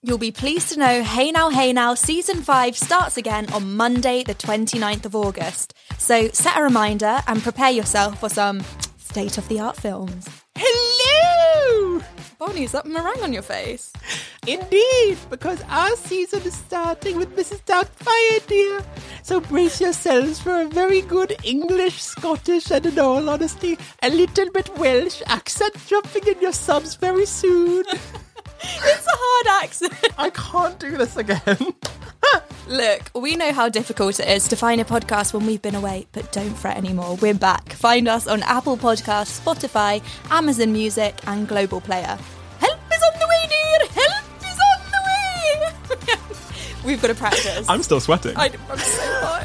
You'll be pleased to know Hey Now, Hey Now Season 5 starts again on Monday, the 29th of August. So set a reminder and prepare yourself for some state of the art films. Hello! Bonnie, is that meringue on your face? Indeed, because our season is starting with Mrs. Doubtfire, dear. So brace yourselves for a very good English, Scottish, and in all honesty, a little bit Welsh accent jumping in your subs very soon. It's a hard accent. I can't do this again. Look, we know how difficult it is to find a podcast when we've been away, but don't fret anymore. We're back. Find us on Apple Podcasts, Spotify, Amazon Music, and Global Player. Help is on the way, dear! Help is on the way! We've got to practice. I'm still sweating. I, I'm so